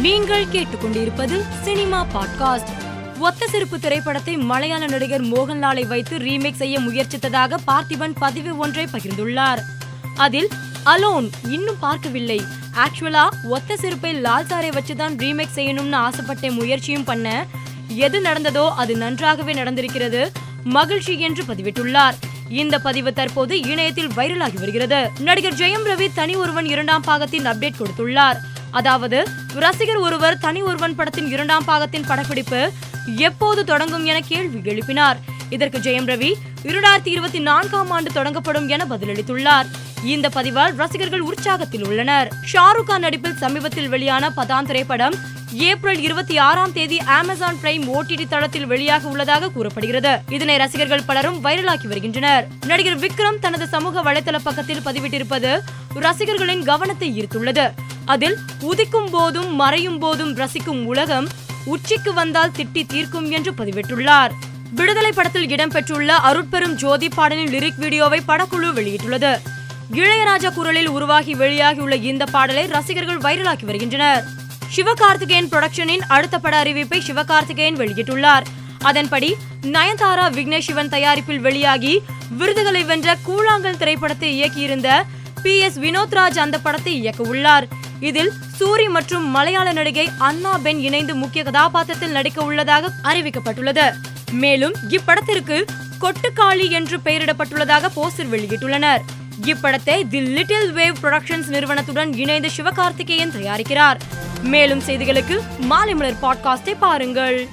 நீங்கள் கேட்டுக்கொண்டிருப்பது cinema podcast. ஒத்த செருப்பு திரைப்படத்தை மலையாள நடிகர் மோகன்லாலை வைத்து ரீமேக் செய்ய முயற்சித்ததாக பார்த்திபன் பதிவு ஒன்றை பகிர்ந்துள்ளார். அதில் அலோன் இன்னும் பார்க்கவில்லை. ஆக்சுவலா ஒத்த செருப்பை லால்சாரை வச்சுதான் ரீமேக் செய்யணும்னு ஆசைப்பட்ட முயற்சியும் பண்ண எது நடந்ததோ அது நன்றாகவே நடந்திருக்கிறது மகிழ்ச்சி என்று பதிவிட்டுள்ளார். இந்த பதிவு தற்போது இணையத்தில் வைரலாகி வருகிறது. நடிகர் ஜெயம் ரவி தனி ஒருவன் இரண்டாம் பாகத்தின் அப்டேட் கொடுத்துள்ளார். அதாவது ரசிகர் ஒருவர் தனி ஒருவன் படத்தின் இரண்டாம் பாகத்தின் படப்பிடிப்பு எப்போது தொடங்கும் என கேள்வி எழுப்பினார். இதற்கு ஜெயம் ரவி இரண்டாயிரத்தி இருபத்தி நான்காம் ஆண்டு தொடங்கப்படும் என பதிலளித்துள்ளார். இந்த பதிவால் ரசிகர்கள் உற்சாகத்தில் உள்ளனர். ஷாருக் கான் நடிப்பில் சமீபத்தில் வெளியான பதான் திரைப்படம் ஏப்ரல் இருபத்தி ஆறாம் தேதி அமேசான் பிரைம் ஓடிடி தளத்தில் வெளியாக உள்ளதாக கூறப்படுகிறது. இதனை ரசிகர்கள் பலரும் வைரலாக்கி வருகின்றனர். நடிகர் விக்ரம் தனது சமூக வலைதள பக்கத்தில் பதிவிட்டிருப்பது ரசிகர்களின் கவனத்தை ஈர்த்துள்ளது. அதில் உதிக்கும் போதும் மறையும் போதும் ரசிக்கும் உலகம் உச்சிக்கு வந்தால் திட்டி தீர்க்கும் என்று பதிவிட்டுள்ளார். விடுதலை படத்தில் இடம்பெற்றுள்ள அருட்பெரும் ஜோதி பாடலின் லிரிக் வீடியோவை படக்குழு வெளியிட்டுள்ளது. இளையராஜா குரலில் உருவாகி வெளியாகியுள்ள இந்த பாடலை ரசிகர்கள் வைரலாக்கி வருகின்றனர். சிவகார்த்திகேயன் புரொடக்ஷனின் அடுத்த பட அறிவிப்பை சிவகார்த்திகேயன் வெளியிட்டுள்ளார். அதன்படி நயன்தாரா விக்னேஷ் சிவன் தயாரிப்பில் வெளியாகி விருதுகளை வென்ற கூழாங்கல் திரைப்படத்தை இயக்கியிருந்த பி எஸ் வினோத்ராஜ் அந்த படத்தை இயக்க உள்ளார் இதில் சூரி மற்றும் மலையாள நடிகை அண்ணா பென் இணைந்து முக்கிய கதாபாத்திரத்தில் நடிக்க உள்ளதாக அறிவிக்கப்பட்டுள்ளது. மேலும் இப்படத்திற்கு கொட்டுக்காளி என்று பெயரிடப்பட்டுள்ளதாக போஸ்டர் வெளியிட்டுள்ளனர். இப்படத்தை தி லிட்டில் வேவ் புரொடக்ஷன்ஸ் நிறுவனத்துடன் இணைந்து சிவகார்த்திகேயன் தயாரிக்கிறார். மேலும் செய்திகளுக்கு மாலை மலர் பாட்காஸ்டை பாருங்கள்.